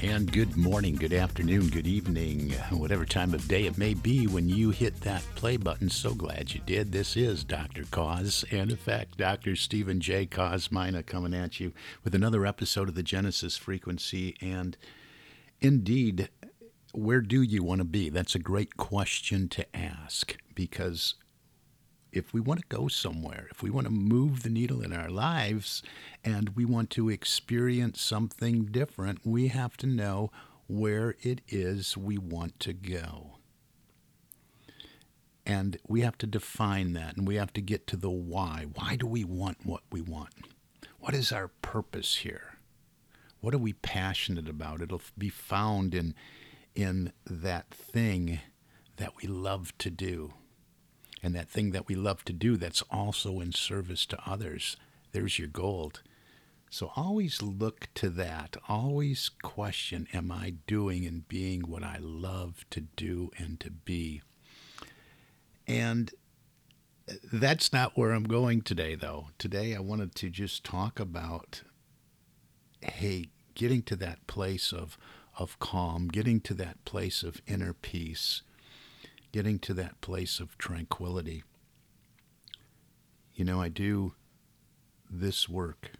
And good morning, good afternoon, good evening, whatever time of day it may be when you hit that play button. So glad you did. This is Dr. Cause and Effect, Dr. Stephen J. Kosmyna coming at you with another episode of the Genesis Frequency. And indeed, where do you want to be? That's a great question to ask because if we want to go somewhere, if we want to move the needle in our lives and we want to experience something different, we have to know where it is we want to go. And we have to define that and we have to get to the why. Why do we want what we want? What is our purpose here? What are we passionate about? It'll be found in in that thing that we love to do and that thing that we love to do that's also in service to others. There's your gold. So always look to that. Always question Am I doing and being what I love to do and to be? And that's not where I'm going today, though. Today I wanted to just talk about hey, getting to that place of, of calm, getting to that place of inner peace getting to that place of tranquility. You know, I do this work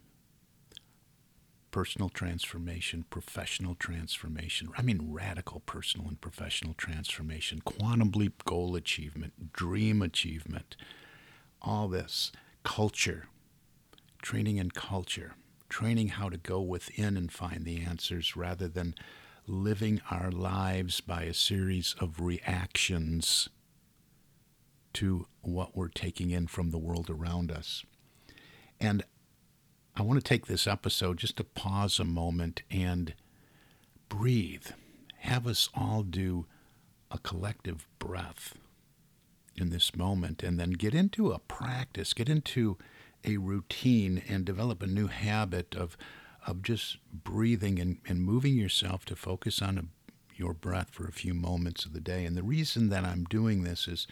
personal transformation, professional transformation. I mean, radical personal and professional transformation, quantum leap goal achievement, dream achievement, all this, culture, training in culture, training how to go within and find the answers rather than living our lives by a series of reactions to what we're taking in from the world around us. And I want to take this episode just to pause a moment and breathe. Have us all do a collective breath in this moment and then get into a practice, get into a routine and develop a new habit of of just breathing and, and moving yourself to focus on a, your breath for a few moments of the day. And the reason that I'm doing this is,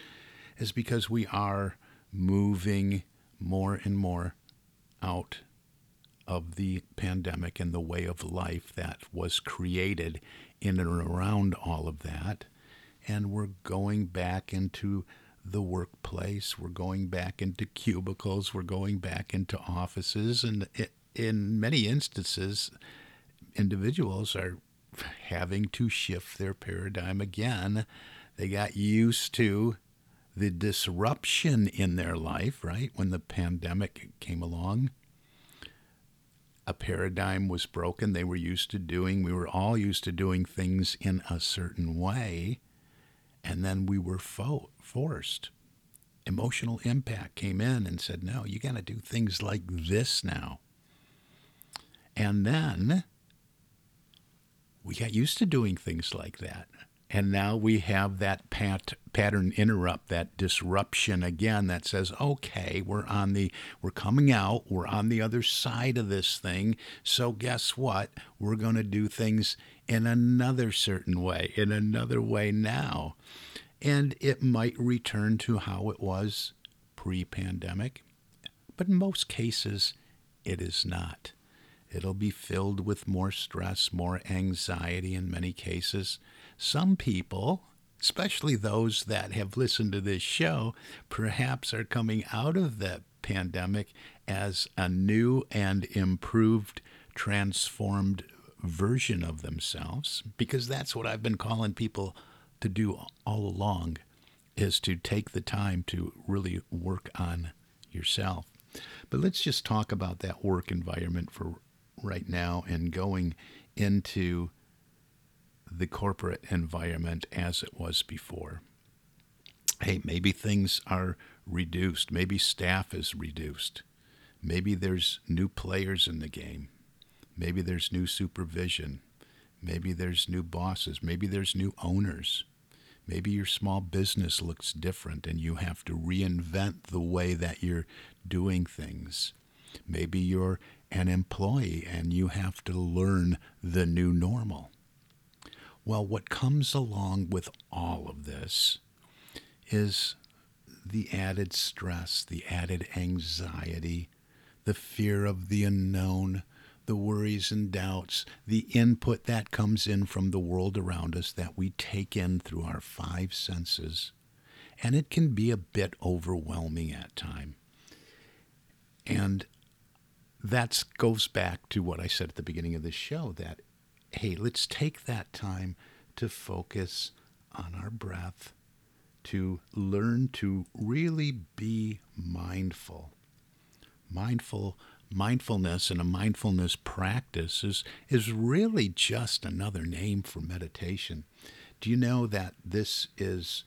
is because we are moving more and more out of the pandemic and the way of life that was created in and around all of that. And we're going back into the workplace. We're going back into cubicles. We're going back into offices. And it, in many instances, individuals are having to shift their paradigm again. They got used to the disruption in their life, right? When the pandemic came along, a paradigm was broken. They were used to doing, we were all used to doing things in a certain way. And then we were fo- forced. Emotional impact came in and said, no, you got to do things like this now. And then we got used to doing things like that. And now we have that pat, pattern interrupt, that disruption again that says, okay, we're on the, we're coming out, we're on the other side of this thing. So guess what? We're going to do things in another certain way, in another way now. And it might return to how it was pre pandemic. But in most cases, it is not. It'll be filled with more stress, more anxiety in many cases. Some people, especially those that have listened to this show, perhaps are coming out of the pandemic as a new and improved, transformed version of themselves, because that's what I've been calling people to do all along is to take the time to really work on yourself. But let's just talk about that work environment for right now and going into the corporate environment as it was before. Hey, maybe things are reduced. Maybe staff is reduced. Maybe there's new players in the game. Maybe there's new supervision. Maybe there's new bosses. Maybe there's new owners. Maybe your small business looks different and you have to reinvent the way that you're doing things. Maybe you're an employee and you have to learn the new normal. Well, what comes along with all of this is the added stress, the added anxiety, the fear of the unknown, the worries and doubts, the input that comes in from the world around us that we take in through our five senses. And it can be a bit overwhelming at time. And that goes back to what I said at the beginning of this show that, hey, let's take that time to focus on our breath, to learn to really be mindful. Mindful mindfulness and a mindfulness practice is, is really just another name for meditation. Do you know that this is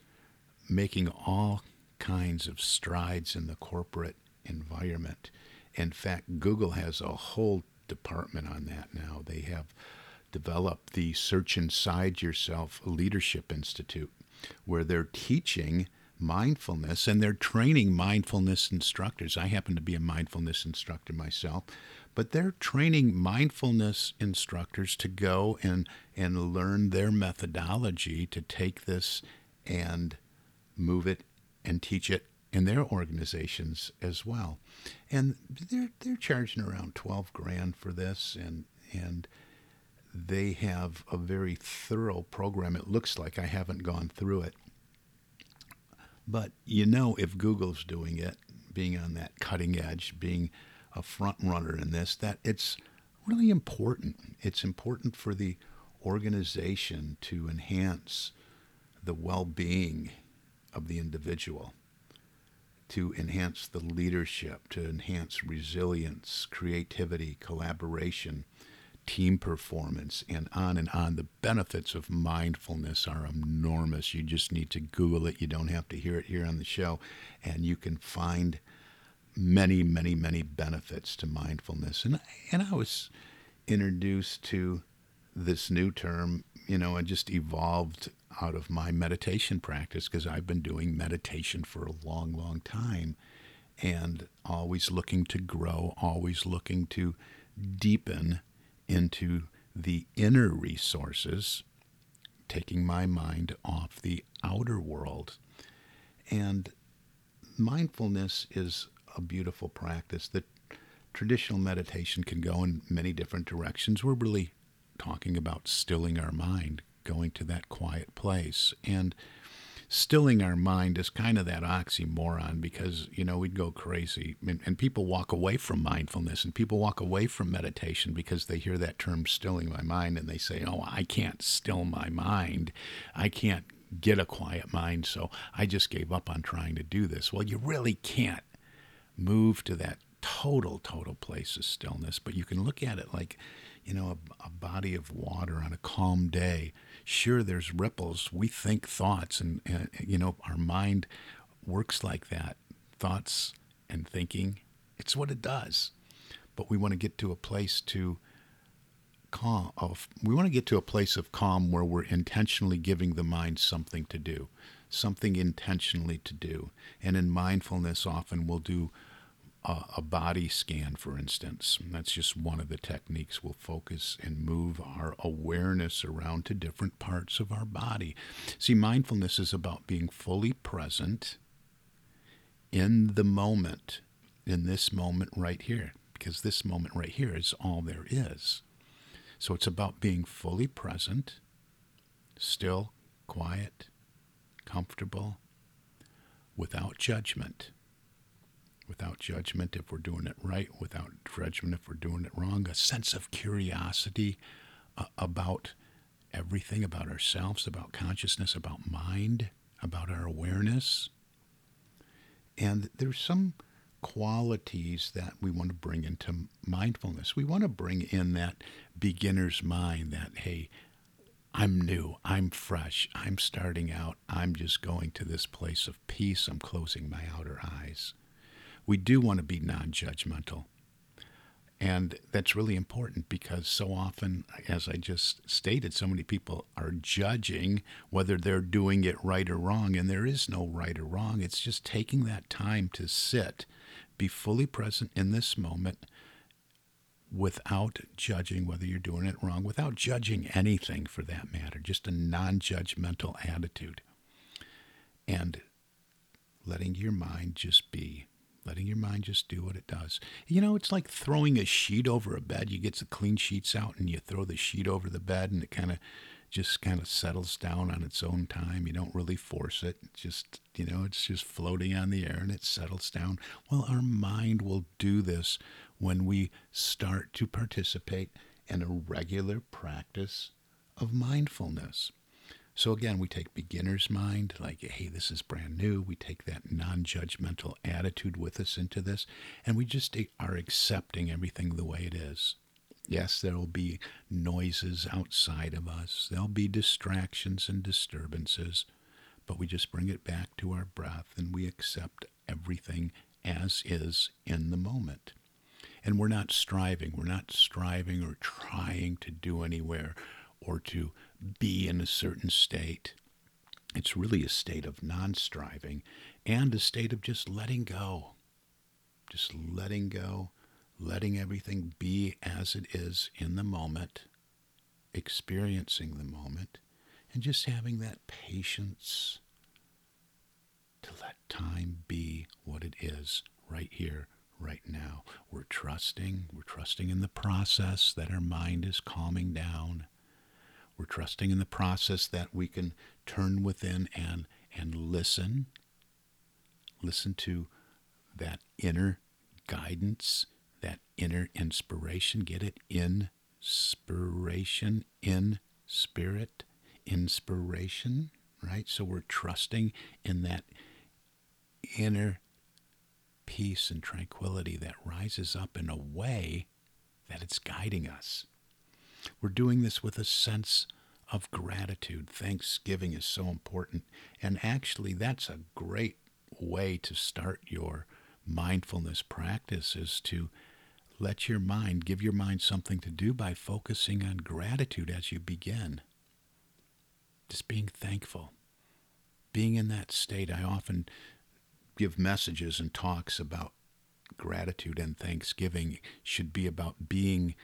making all kinds of strides in the corporate environment? In fact, Google has a whole department on that now. They have developed the Search Inside Yourself Leadership Institute, where they're teaching mindfulness and they're training mindfulness instructors. I happen to be a mindfulness instructor myself, but they're training mindfulness instructors to go and and learn their methodology to take this and move it and teach it in their organizations as well. And they're they're charging around 12 grand for this and and they have a very thorough program. It looks like I haven't gone through it but you know, if Google's doing it, being on that cutting edge, being a front runner in this, that it's really important. It's important for the organization to enhance the well being of the individual, to enhance the leadership, to enhance resilience, creativity, collaboration, team performance, and on and on. The benefits of mindfulness are enormous. You just need to Google it. You don't have to hear it here on the show. And you can find many, many, many benefits to mindfulness. And, and I was introduced to this new term, you know, and just evolved out of my meditation practice because I've been doing meditation for a long, long time and always looking to grow, always looking to deepen into the inner resources, taking my mind off the outer world. And mindfulness is a beautiful practice that traditional meditation can go in many different directions. We're really talking about stilling our mind, going to that quiet place. And stilling our mind is kind of that oxymoron because you know we'd go crazy. And, and, people walk away from mindfulness and people walk away from meditation because they hear that term stilling my mind and they say oh i can't still my mind. I can't get a quiet mind so i just gave up on trying to do this. Well you really can't move to that total total place of stillness but you can look at it like you know a, a body of water on a calm day sure there's ripples. We think thoughts and, and you know our mind works like that thoughts and thinking. It's what it does. But we want to get to a place to calm of we want to get to a place of calm where we're intentionally giving the mind something to do something intentionally to do. And in mindfulness often we'll do a, a body scan, for instance. And that's just one of the techniques. We'll focus and move our awareness around to different parts of our body. See, mindfulness is about being fully present in the moment, in this moment right here, because this moment right here is all there is. So it's about being fully present, still, quiet, comfortable, without judgment without judgment if we're doing it right, without judgment if we're doing it wrong, a sense of curiosity uh, about everything, about ourselves, about consciousness, about mind, about our awareness. And there's some qualities that we want to bring into mindfulness. We want to bring in that beginner's mind that, hey, I'm new, I'm fresh, I'm starting out, I'm just going to this place of peace, I'm closing my outer eyes. We do want to be non judgmental. And that's really important because so often, as I just stated, so many people are judging whether they're doing it right or wrong. And there is no right or wrong. It's just taking that time to sit, be fully present in this moment without judging whether you're doing it wrong, without judging anything for that matter, just a non judgmental attitude. And letting your mind just be letting your mind just do what it does. You know, it's like throwing a sheet over a bed. You get the clean sheets out and you throw the sheet over the bed and it kind of just kind of settles down on its own time. You don't really force it. It's just, you know, it's just floating on the air and it settles down. Well, our mind will do this when we start to participate in a regular practice of mindfulness. So again, we take beginner's mind, like, hey, this is brand new. We take that non judgmental attitude with us into this, and we just are accepting everything the way it is. Yes, there will be noises outside of us, there'll be distractions and disturbances, but we just bring it back to our breath and we accept everything as is in the moment. And we're not striving, we're not striving or trying to do anywhere or to be in a certain state. It's really a state of non striving and a state of just letting go. Just letting go, letting everything be as it is in the moment, experiencing the moment, and just having that patience to let time be what it is right here, right now. We're trusting, we're trusting in the process that our mind is calming down we're trusting in the process that we can turn within and and listen. Listen to that inner guidance, that inner inspiration. Get it? Inspiration, in spirit, inspiration, right? So we're trusting in that inner peace and tranquility that rises up in a way that it's guiding us. We're doing this with a sense of gratitude. Thanksgiving is so important. And actually, that's a great way to start your mindfulness practice is to let your mind, give your mind something to do by focusing on gratitude as you begin. Just being thankful. Being in that state. I often give messages and talks about gratitude and thanksgiving should be about being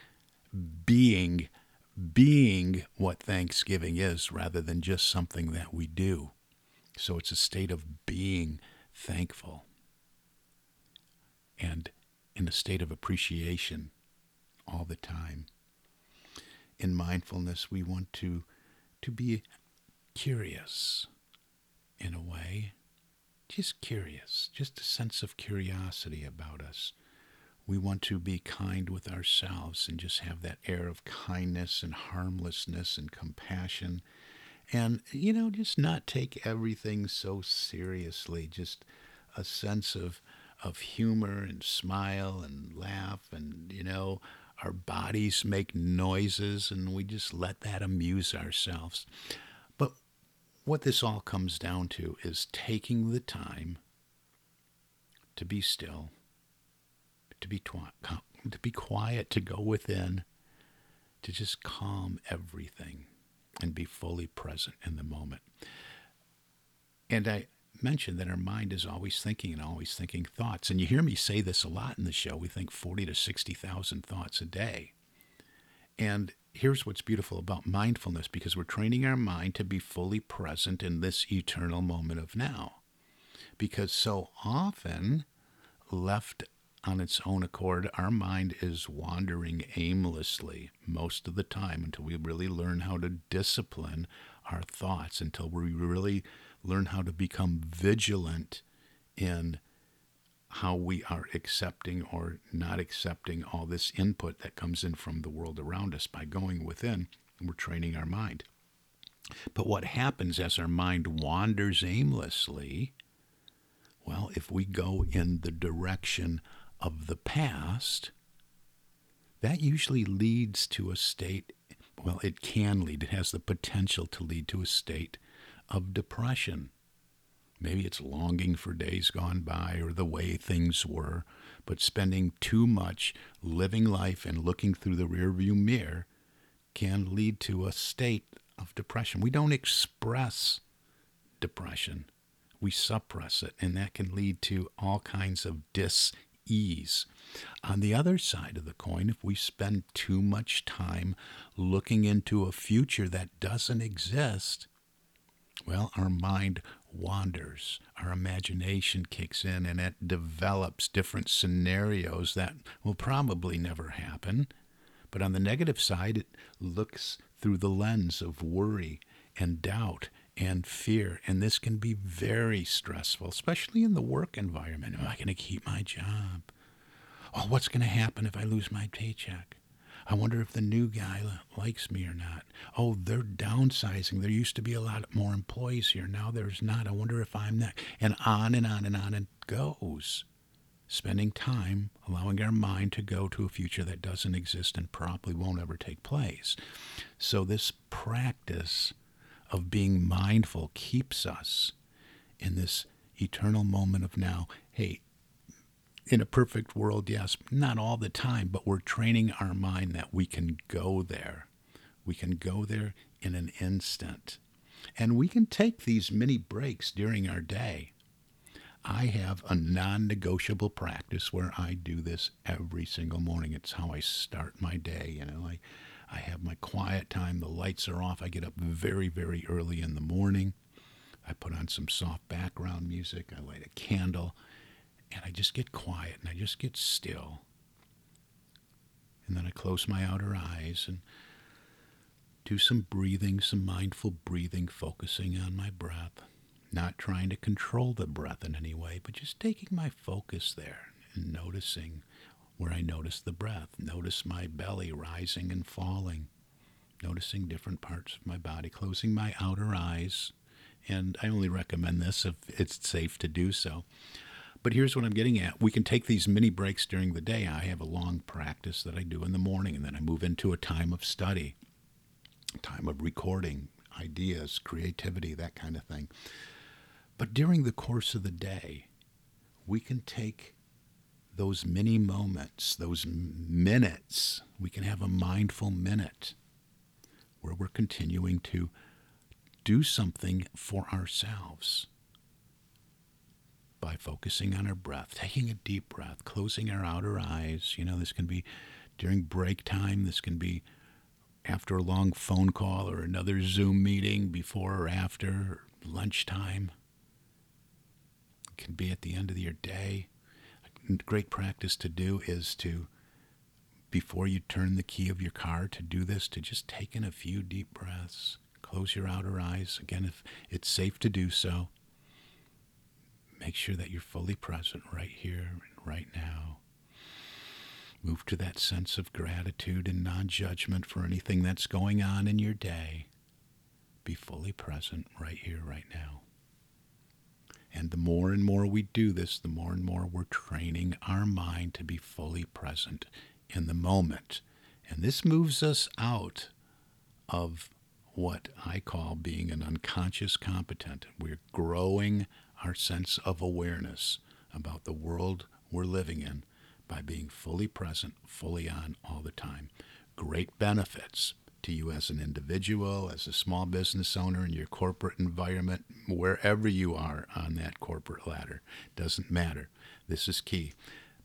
being being what Thanksgiving is rather than just something that we do. So it's a state of being thankful and in a state of appreciation all the time. In mindfulness, we want to, to be curious in a way, just curious, just a sense of curiosity about us we want to be kind with ourselves and just have that air of kindness and harmlessness and compassion. And, you know, just not take everything so seriously, just a sense of, of humor and smile and laugh. And, you know, our bodies make noises and we just let that amuse ourselves. But what this all comes down to is taking the time to be still to be twi- to be quiet, to go within, to just calm everything and be fully present in the moment. And I mentioned that our mind is always thinking and always thinking thoughts. And you hear me say this a lot in the show. We think 40 to 60,000 thoughts a day. And here's what's beautiful about mindfulness because we're training our mind to be fully present in this eternal moment of now. Because so often, left on its own accord, our mind is wandering aimlessly most of the time until we really learn how to discipline our thoughts, until we really learn how to become vigilant in how we are accepting or not accepting all this input that comes in from the world around us by going within. We're training our mind. But what happens as our mind wanders aimlessly Well, if we go in the direction of the past, that usually leads to a state, well, it can lead, it has the potential to lead to a state of depression. Maybe it's longing for days gone by or the way things were, but spending too much living life and looking through the rearview mirror can lead to a state of depression. We don't express depression, we suppress it, and that can lead to all kinds of dis ease. On the other side of the coin, if we spend too much time looking into a future that doesn't exist, well, our mind wanders, our imagination kicks in, and it develops different scenarios that will probably never happen. But on the negative side, it looks through the lens of worry and doubt and fear. And this can be very stressful, especially in the work environment. Am I going to keep my job? Oh, what's going to happen if I lose my paycheck? I wonder if the new guy likes me or not. Oh, they're downsizing. There used to be a lot more employees here. Now there's not. I wonder if I'm that. And on and on and on it goes. Spending time allowing our mind to go to a future that doesn't exist and probably won't ever take place. So, this practice of being mindful keeps us in this eternal moment of now. Hey, in a perfect world, yes, not all the time, but we're training our mind that we can go there. We can go there in an instant. And we can take these mini breaks during our day. I have a non negotiable practice where I do this every single morning. It's how I start my day. You know, I, I have my quiet time, the lights are off. I get up very, very early in the morning. I put on some soft background music. I light a candle and I just get quiet and I just get still. And then I close my outer eyes and do some breathing, some mindful breathing, focusing on my breath. Not trying to control the breath in any way, but just taking my focus there and noticing where I notice the breath. Notice my belly rising and falling. Noticing different parts of my body, closing my outer eyes. And I only recommend this if it's safe to do so. But here's what I'm getting at. We can take these mini breaks during the day. I have a long practice that I do in the morning, and then I move into a time of study, time of recording, ideas, creativity, that kind of thing. But during the course of the day, we can take those many moments, those minutes. We can have a mindful minute where we're continuing to do something for ourselves by focusing on our breath, taking a deep breath, closing our outer eyes. You know, this can be during break time, this can be after a long phone call or another Zoom meeting, before or after, lunchtime. It can be at the end of your day. Great practice to do is to, before you turn the key of your car, to do this, to just take in a few deep breaths. Close your outer eyes. Again, if it's safe to do so Make sure that you're fully present right here and right now. Move to that sense of gratitude and non judgment for anything that's going on in your day. Be fully present right here, right now. And the more and more we do this, the more and more we're training our mind to be fully present in the moment. And this moves us out of what I call being an unconscious competent. We're growing our sense of awareness about the world we're living in by being fully present, fully on all the time. Great benefits to you as an individual, as a small business owner in your corporate environment, wherever you are on that corporate ladder. Doesn't matter. This is key.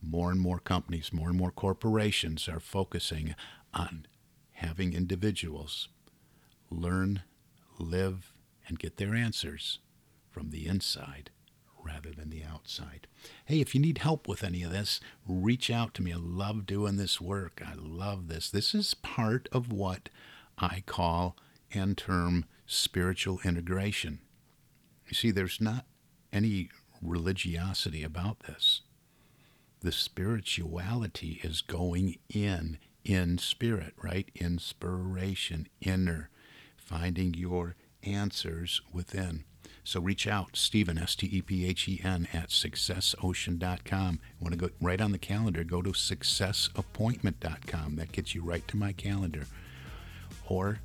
More and more companies, more and more corporations are focusing on having individuals learn, live, and get their answers from the inside rather than the outside. Hey, if you need help with any of this, reach out to me. I love doing this work. I love this. This is part of what I call and term spiritual integration. You see, there's not any religiosity about this. The spirituality is going in, in spirit, right? Inspiration, inner, finding your answers within. So reach out, Stephen, S T E P H E N, at successocean.com. You want to go right on the calendar, go to successappointment.com. That gets you right to my calendar. Or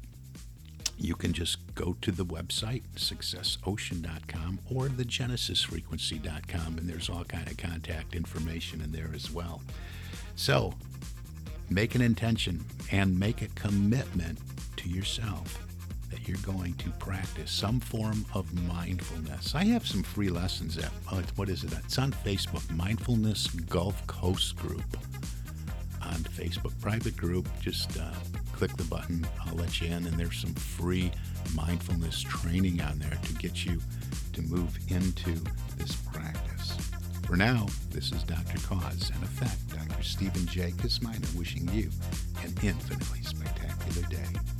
you can just go to the website successocean.com or the genesisfrequency.com and there's all kind of contact information in there as well. So make an intention and make a commitment to yourself that you're going to practice some form of mindfulness. I have some free lessons at uh, what is it? It's on facebook mindfulness gulf coast group on facebook private group just uh, click the button. I'll let you in, and there's some free mindfulness training on there to get you to move into this practice. For now, this is Dr. Cause and Effect, Dr. Stephen J. Kosmyna, wishing you an infinitely spectacular day.